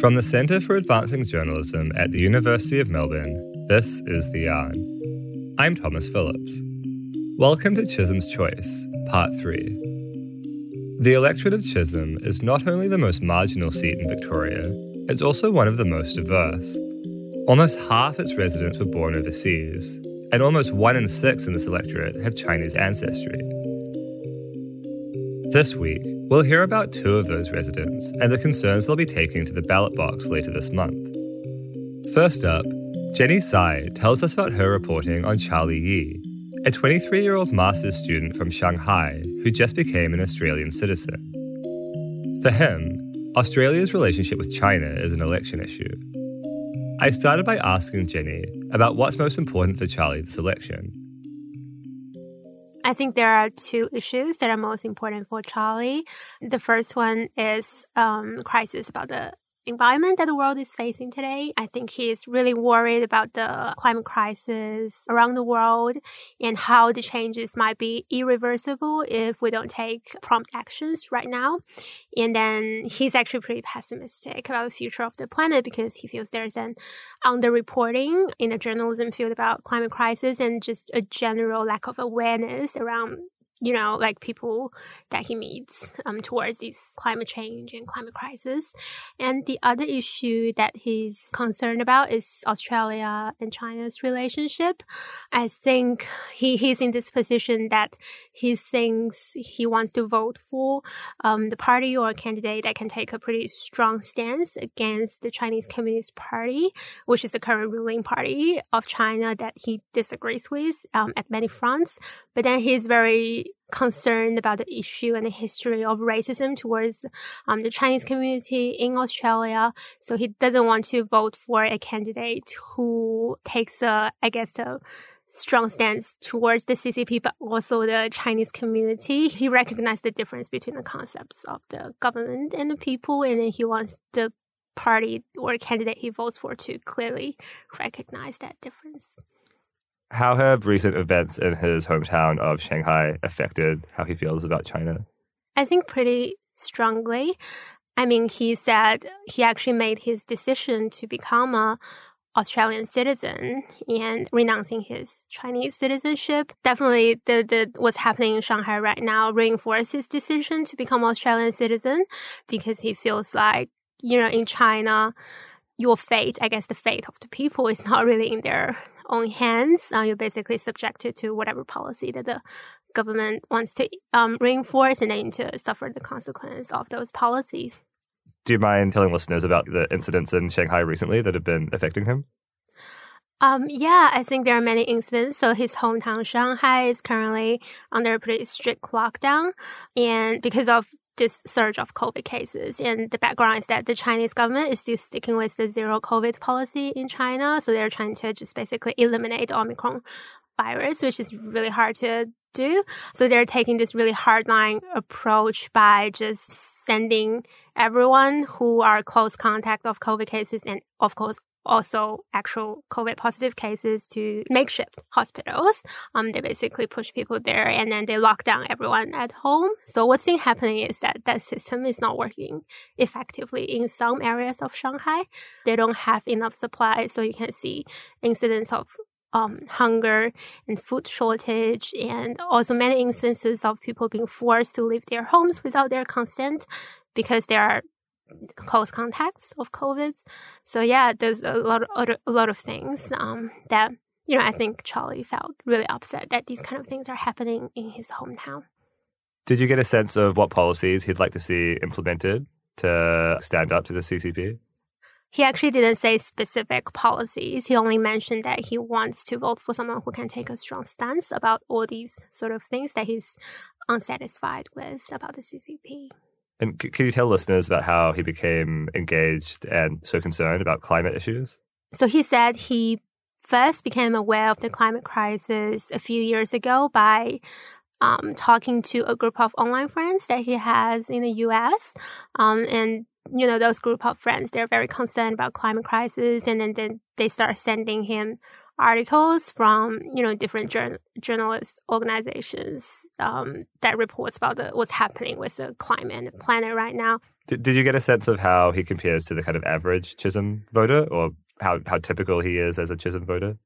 From the Centre for Advancing Journalism at the University of Melbourne, this is The Yarn. I'm Thomas Phillips. Welcome to Chisholm's Choice, Part 3. The electorate of Chisholm is not only the most marginal seat in Victoria, it's also one of the most diverse. Almost half its residents were born overseas, and almost one in six in this electorate have Chinese ancestry. This week, we'll hear about two of those residents and the concerns they'll be taking to the ballot box later this month. First up, Jenny Cai tells us about her reporting on Charlie Yi, a 23 year old master's student from Shanghai who just became an Australian citizen. For him, Australia's relationship with China is an election issue. I started by asking Jenny about what's most important for Charlie this election. I think there are two issues that are most important for Charlie. The first one is um, crisis about the environment that the world is facing today. I think he's really worried about the climate crisis around the world and how the changes might be irreversible if we don't take prompt actions right now. And then he's actually pretty pessimistic about the future of the planet because he feels there's an underreporting in the journalism field about climate crisis and just a general lack of awareness around you know, like people that he meets um, towards this climate change and climate crisis. And the other issue that he's concerned about is Australia and China's relationship. I think he, he's in this position that he thinks he wants to vote for um, the party or candidate that can take a pretty strong stance against the Chinese Communist Party, which is the current ruling party of China that he disagrees with um, at many fronts. But then he's very concerned about the issue and the history of racism towards um, the Chinese community in Australia. So he doesn't want to vote for a candidate who takes a, I guess, a strong stance towards the CCP, but also the Chinese community. He recognized the difference between the concepts of the government and the people, and then he wants the party or candidate he votes for to clearly recognize that difference. How have recent events in his hometown of Shanghai affected how he feels about China? I think pretty strongly. I mean, he said he actually made his decision to become a Australian citizen and renouncing his Chinese citizenship. Definitely the, the what's happening in Shanghai right now reinforces his decision to become Australian citizen because he feels like, you know, in China, your fate, I guess the fate of the people is not really in their own hands. Uh, you're basically subjected to whatever policy that the government wants to um, reinforce and then to suffer the consequence of those policies. Do you mind telling listeners about the incidents in Shanghai recently that have been affecting him? Um, yeah, I think there are many incidents. So his hometown, Shanghai, is currently under a pretty strict lockdown. And because of this surge of COVID cases. And the background is that the Chinese government is still sticking with the zero COVID policy in China. So they're trying to just basically eliminate Omicron virus, which is really hard to do. So they're taking this really hardline approach by just sending everyone who are close contact of COVID cases and of course also actual COVID positive cases to makeshift hospitals. Um, they basically push people there and then they lock down everyone at home. So what's been happening is that that system is not working effectively in some areas of Shanghai. They don't have enough supply. So you can see incidents of um, hunger and food shortage, and also many instances of people being forced to leave their homes without their consent because there are close contacts of COVID. So yeah, there's a lot of a lot of things um, that you know I think Charlie felt really upset that these kind of things are happening in his hometown. Did you get a sense of what policies he'd like to see implemented to stand up to the CCP? He actually didn't say specific policies. He only mentioned that he wants to vote for someone who can take a strong stance about all these sort of things that he's unsatisfied with about the CCP. And c- can you tell listeners about how he became engaged and so concerned about climate issues? So he said he first became aware of the climate crisis a few years ago by um, talking to a group of online friends that he has in the US. Um, and you know those group of friends they're very concerned about climate crisis and then, then they start sending him articles from you know different journal- journalist organizations um, that reports about the, what's happening with the climate and the planet right now. Did, did you get a sense of how he compares to the kind of average Chisholm voter or how, how typical he is as a Chisholm voter?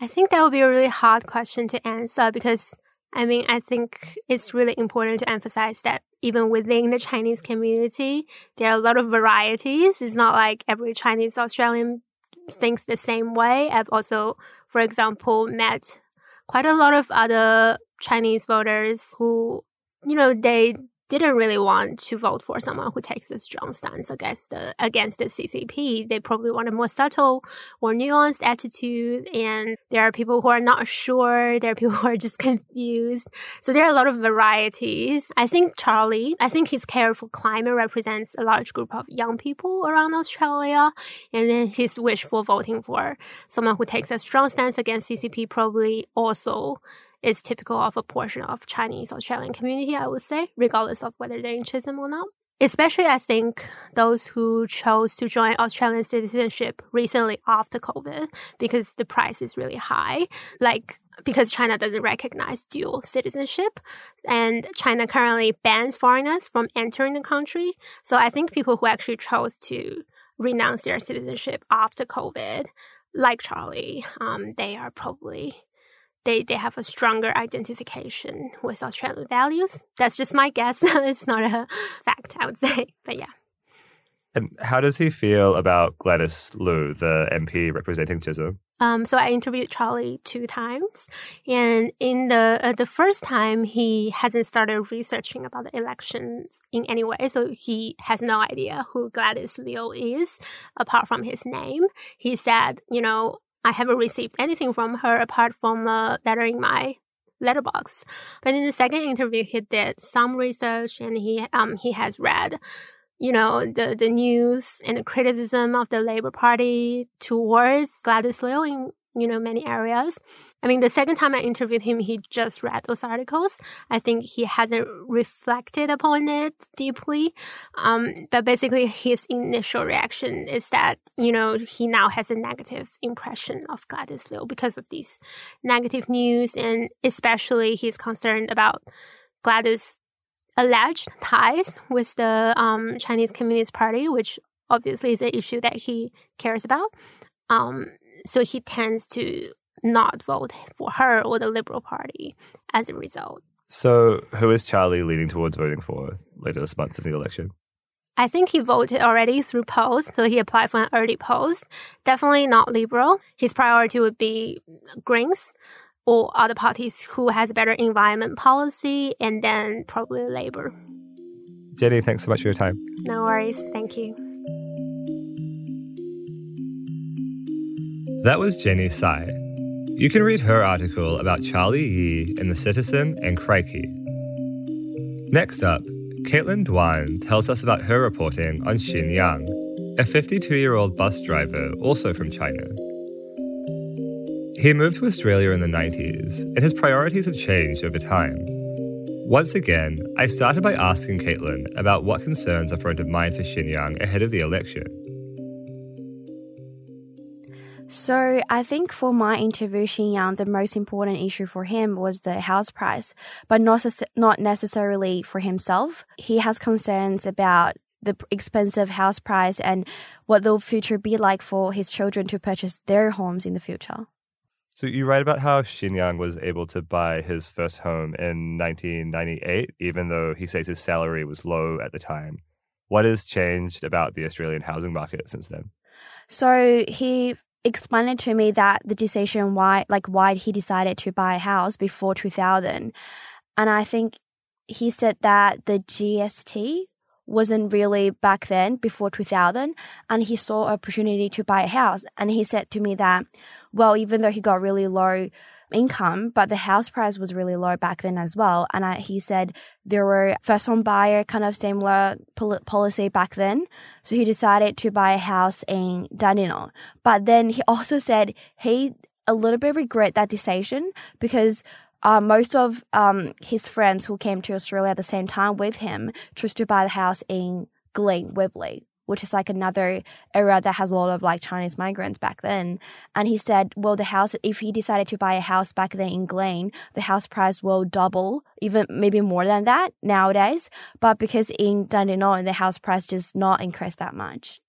I think that would be a really hard question to answer because I mean, I think it's really important to emphasize that even within the Chinese community, there are a lot of varieties. It's not like every Chinese Australian thinks the same way. I've also, for example, met quite a lot of other Chinese voters who, you know, they didn't really want to vote for someone who takes a strong stance against the against the CCP. They probably want a more subtle or nuanced attitude. And there are people who are not sure. There are people who are just confused. So there are a lot of varieties. I think Charlie, I think his care for climate represents a large group of young people around Australia. And then his wish for voting for someone who takes a strong stance against CCP probably also is typical of a portion of Chinese Australian community, I would say, regardless of whether they're in Chisholm or not. Especially, I think those who chose to join Australian citizenship recently after COVID because the price is really high. Like, because China doesn't recognize dual citizenship and China currently bans foreigners from entering the country. So I think people who actually chose to renounce their citizenship after COVID, like Charlie, um, they are probably they, they have a stronger identification with Australian values. That's just my guess. it's not a fact, I would say. But yeah. And how does he feel about Gladys Liu, the MP representing Chisholm? Um, so I interviewed Charlie two times, and in the uh, the first time he hasn't started researching about the elections in any way, so he has no idea who Gladys Liu is apart from his name. He said, you know, I haven't received anything from her apart from a letter in my letterbox. But in the second interview, he did some research and he um he has read, you know, the the news and the criticism of the Labor Party towards Gladys Liu in you know, many areas. I mean, the second time I interviewed him, he just read those articles. I think he hasn't reflected upon it deeply. Um, but basically his initial reaction is that, you know, he now has a negative impression of Gladys Liu because of these negative news. And especially he's concerned about Gladys alleged ties with the um, Chinese Communist Party, which obviously is an issue that he cares about. Um, so he tends to not vote for her or the Liberal Party as a result. So, who is Charlie leaning towards voting for later this month in the election? I think he voted already through post, so he applied for an early post. Definitely not Liberal. His priority would be Greens or other parties who has better environment policy, and then probably Labor. Jenny, thanks so much for your time. No worries. Thank you. That was Jenny Cai. You can read her article about Charlie Yi in The Citizen and Crikey. Next up, Caitlyn Duan tells us about her reporting on Xin Yang, a 52 year old bus driver also from China. He moved to Australia in the 90s, and his priorities have changed over time. Once again, I started by asking Caitlyn about what concerns are front of mind for Xin Yang ahead of the election. So I think for my interview, Xin Yang, the most important issue for him was the house price, but not, not necessarily for himself. He has concerns about the expensive house price and what the future be like for his children to purchase their homes in the future. So you write about how Xin Yang was able to buy his first home in 1998, even though he says his salary was low at the time. What has changed about the Australian housing market since then? So he explained to me that the decision why like why he decided to buy a house before 2000 and i think he said that the gst wasn't really back then before 2000 and he saw opportunity to buy a house. And he said to me that well even though he got really low income, but the house price was really low back then as well. And I, he said there were first home buyer kind of similar pol- policy back then. So he decided to buy a house in Dandenong. But then he also said he a little bit regret that decision because uh, most of um, his friends who came to Australia at the same time with him chose to buy the house in Glen Waverley, which is like another area that has a lot of like Chinese migrants back then. And he said, well, the house, if he decided to buy a house back then in Glen, the house price will double, even maybe more than that nowadays. But because in Dandenong, the house price just not increase that much.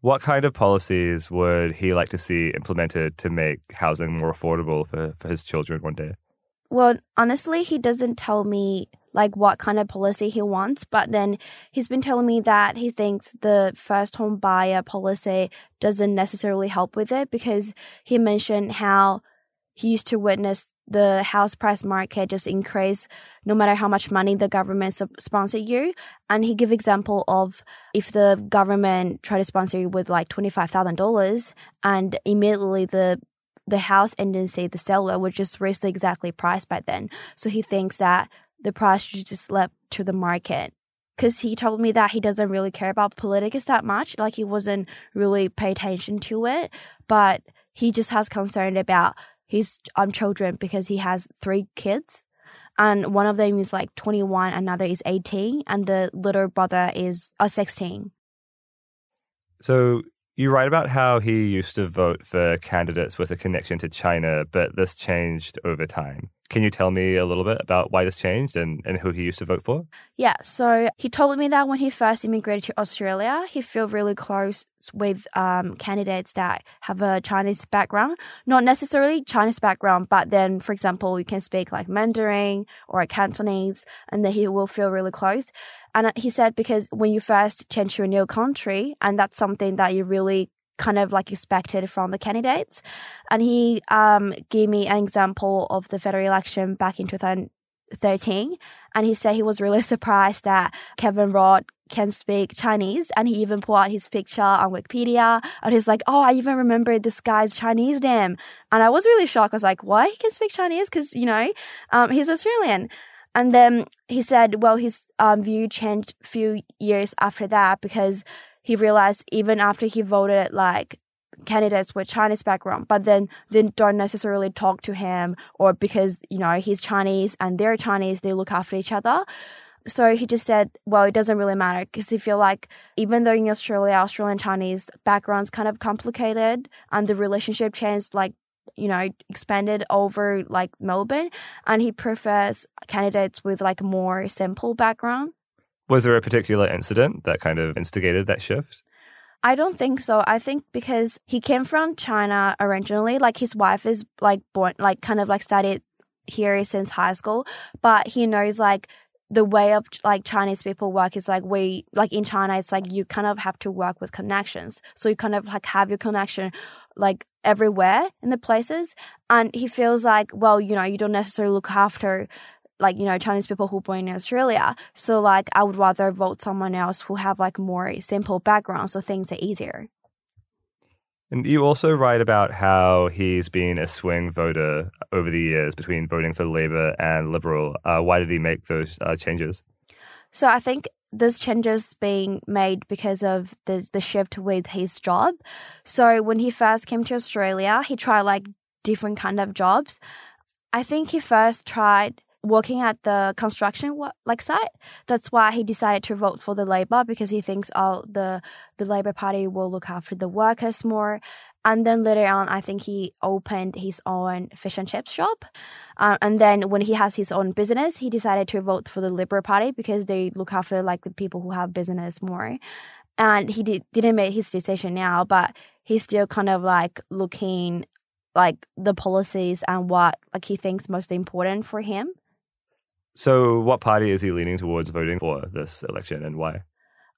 What kind of policies would he like to see implemented to make housing more affordable for, for his children one day? Well, honestly, he doesn't tell me like what kind of policy he wants, but then he's been telling me that he thinks the first home buyer policy doesn't necessarily help with it because he mentioned how he used to witness the house price market just increase no matter how much money the government sponsor you. And he give example of if the government try to sponsor you with like twenty five thousand dollars, and immediately the the house and didn't say the seller, would just raise the exactly price by then. So he thinks that the price should just left to the market. Because he told me that he doesn't really care about politics that much, like he wasn't really pay attention to it, but he just has concern about his um, children because he has three kids and one of them is like 21 another is 18 and the little brother is uh, 16 so you write about how he used to vote for candidates with a connection to china but this changed over time can you tell me a little bit about why this changed and, and who he used to vote for? Yeah, so he told me that when he first immigrated to Australia, he felt really close with um, candidates that have a Chinese background. Not necessarily Chinese background, but then, for example, you can speak like Mandarin or Cantonese, and then he will feel really close. And he said because when you first change to a new country, and that's something that you really kind of like expected from the candidates. And he um, gave me an example of the federal election back in 2013. And he said he was really surprised that Kevin Rudd can speak Chinese. And he even pulled out his picture on Wikipedia. And he's like, oh, I even remember this guy's Chinese name. And I was really shocked. I was like, why he can speak Chinese? Because, you know, um, he's Australian. And then he said, well, his um, view changed a few years after that because he realized even after he voted like candidates with Chinese background, but then they don't necessarily talk to him or because, you know, he's Chinese and they're Chinese, they look after each other. So he just said, well, it doesn't really matter because he feel like even though in Australia, Australian Chinese background's kind of complicated and the relationship changed like you know expanded over like Melbourne and he prefers candidates with like more simple background was there a particular incident that kind of instigated that shift? I don't think so. I think because he came from China originally, like his wife is like born, like kind of like studied here since high school, but he knows like the way of like Chinese people work is like we like in China it's like you kind of have to work with connections. So you kind of like have your connection like everywhere in the places and he feels like well you know you don't necessarily look after like you know Chinese people who born in Australia. So like I would rather vote someone else who have like more simple background, so things are easier. And you also write about how he's been a swing voter over the years between voting for Labor and Liberal. Uh, why did he make those uh, changes? So I think this changes being made because of the the shift with his job. So when he first came to Australia, he tried like different kind of jobs. I think he first tried working at the construction like site. That's why he decided to vote for the Labor because he thinks oh the the Labor Party will look after the workers more. And then later on, I think he opened his own fish and chips shop. Uh, and then when he has his own business, he decided to vote for the Liberal Party because they look after like the people who have business more. And he did, didn't make his decision now, but he's still kind of like looking like the policies and what like he thinks most important for him. So, what party is he leaning towards voting for this election and why?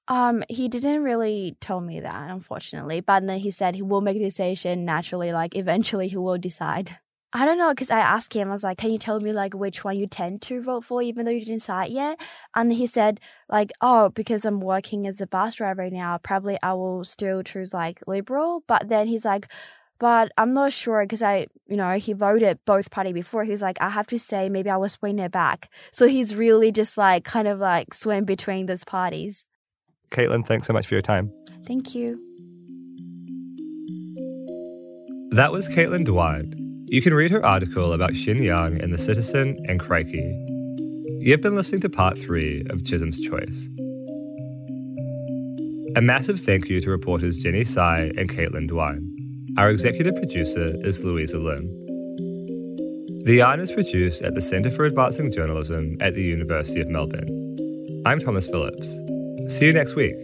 Um, he didn't really tell me that, unfortunately. But then he said he will make a decision naturally, like eventually he will decide. I don't know, because I asked him, I was like, can you tell me like which one you tend to vote for, even though you didn't decide yet? And he said, like, oh, because I'm working as a bus driver now, probably I will still choose like liberal. But then he's like, but I'm not sure because I, you know, he voted both party before. He's like, I have to say, maybe I was swing it back. So he's really just like kind of like swing between those parties. Caitlyn, thanks so much for your time. Thank you. That was Caitlyn Duan. You can read her article about Xin Yang in The Citizen and Crikey. You've been listening to part three of Chisholm's Choice. A massive thank you to reporters Jenny Cai and Caitlyn Duan. Our executive producer is Louisa Lim. The Yarn is produced at the Centre for Advancing Journalism at the University of Melbourne. I'm Thomas Phillips. See you next week.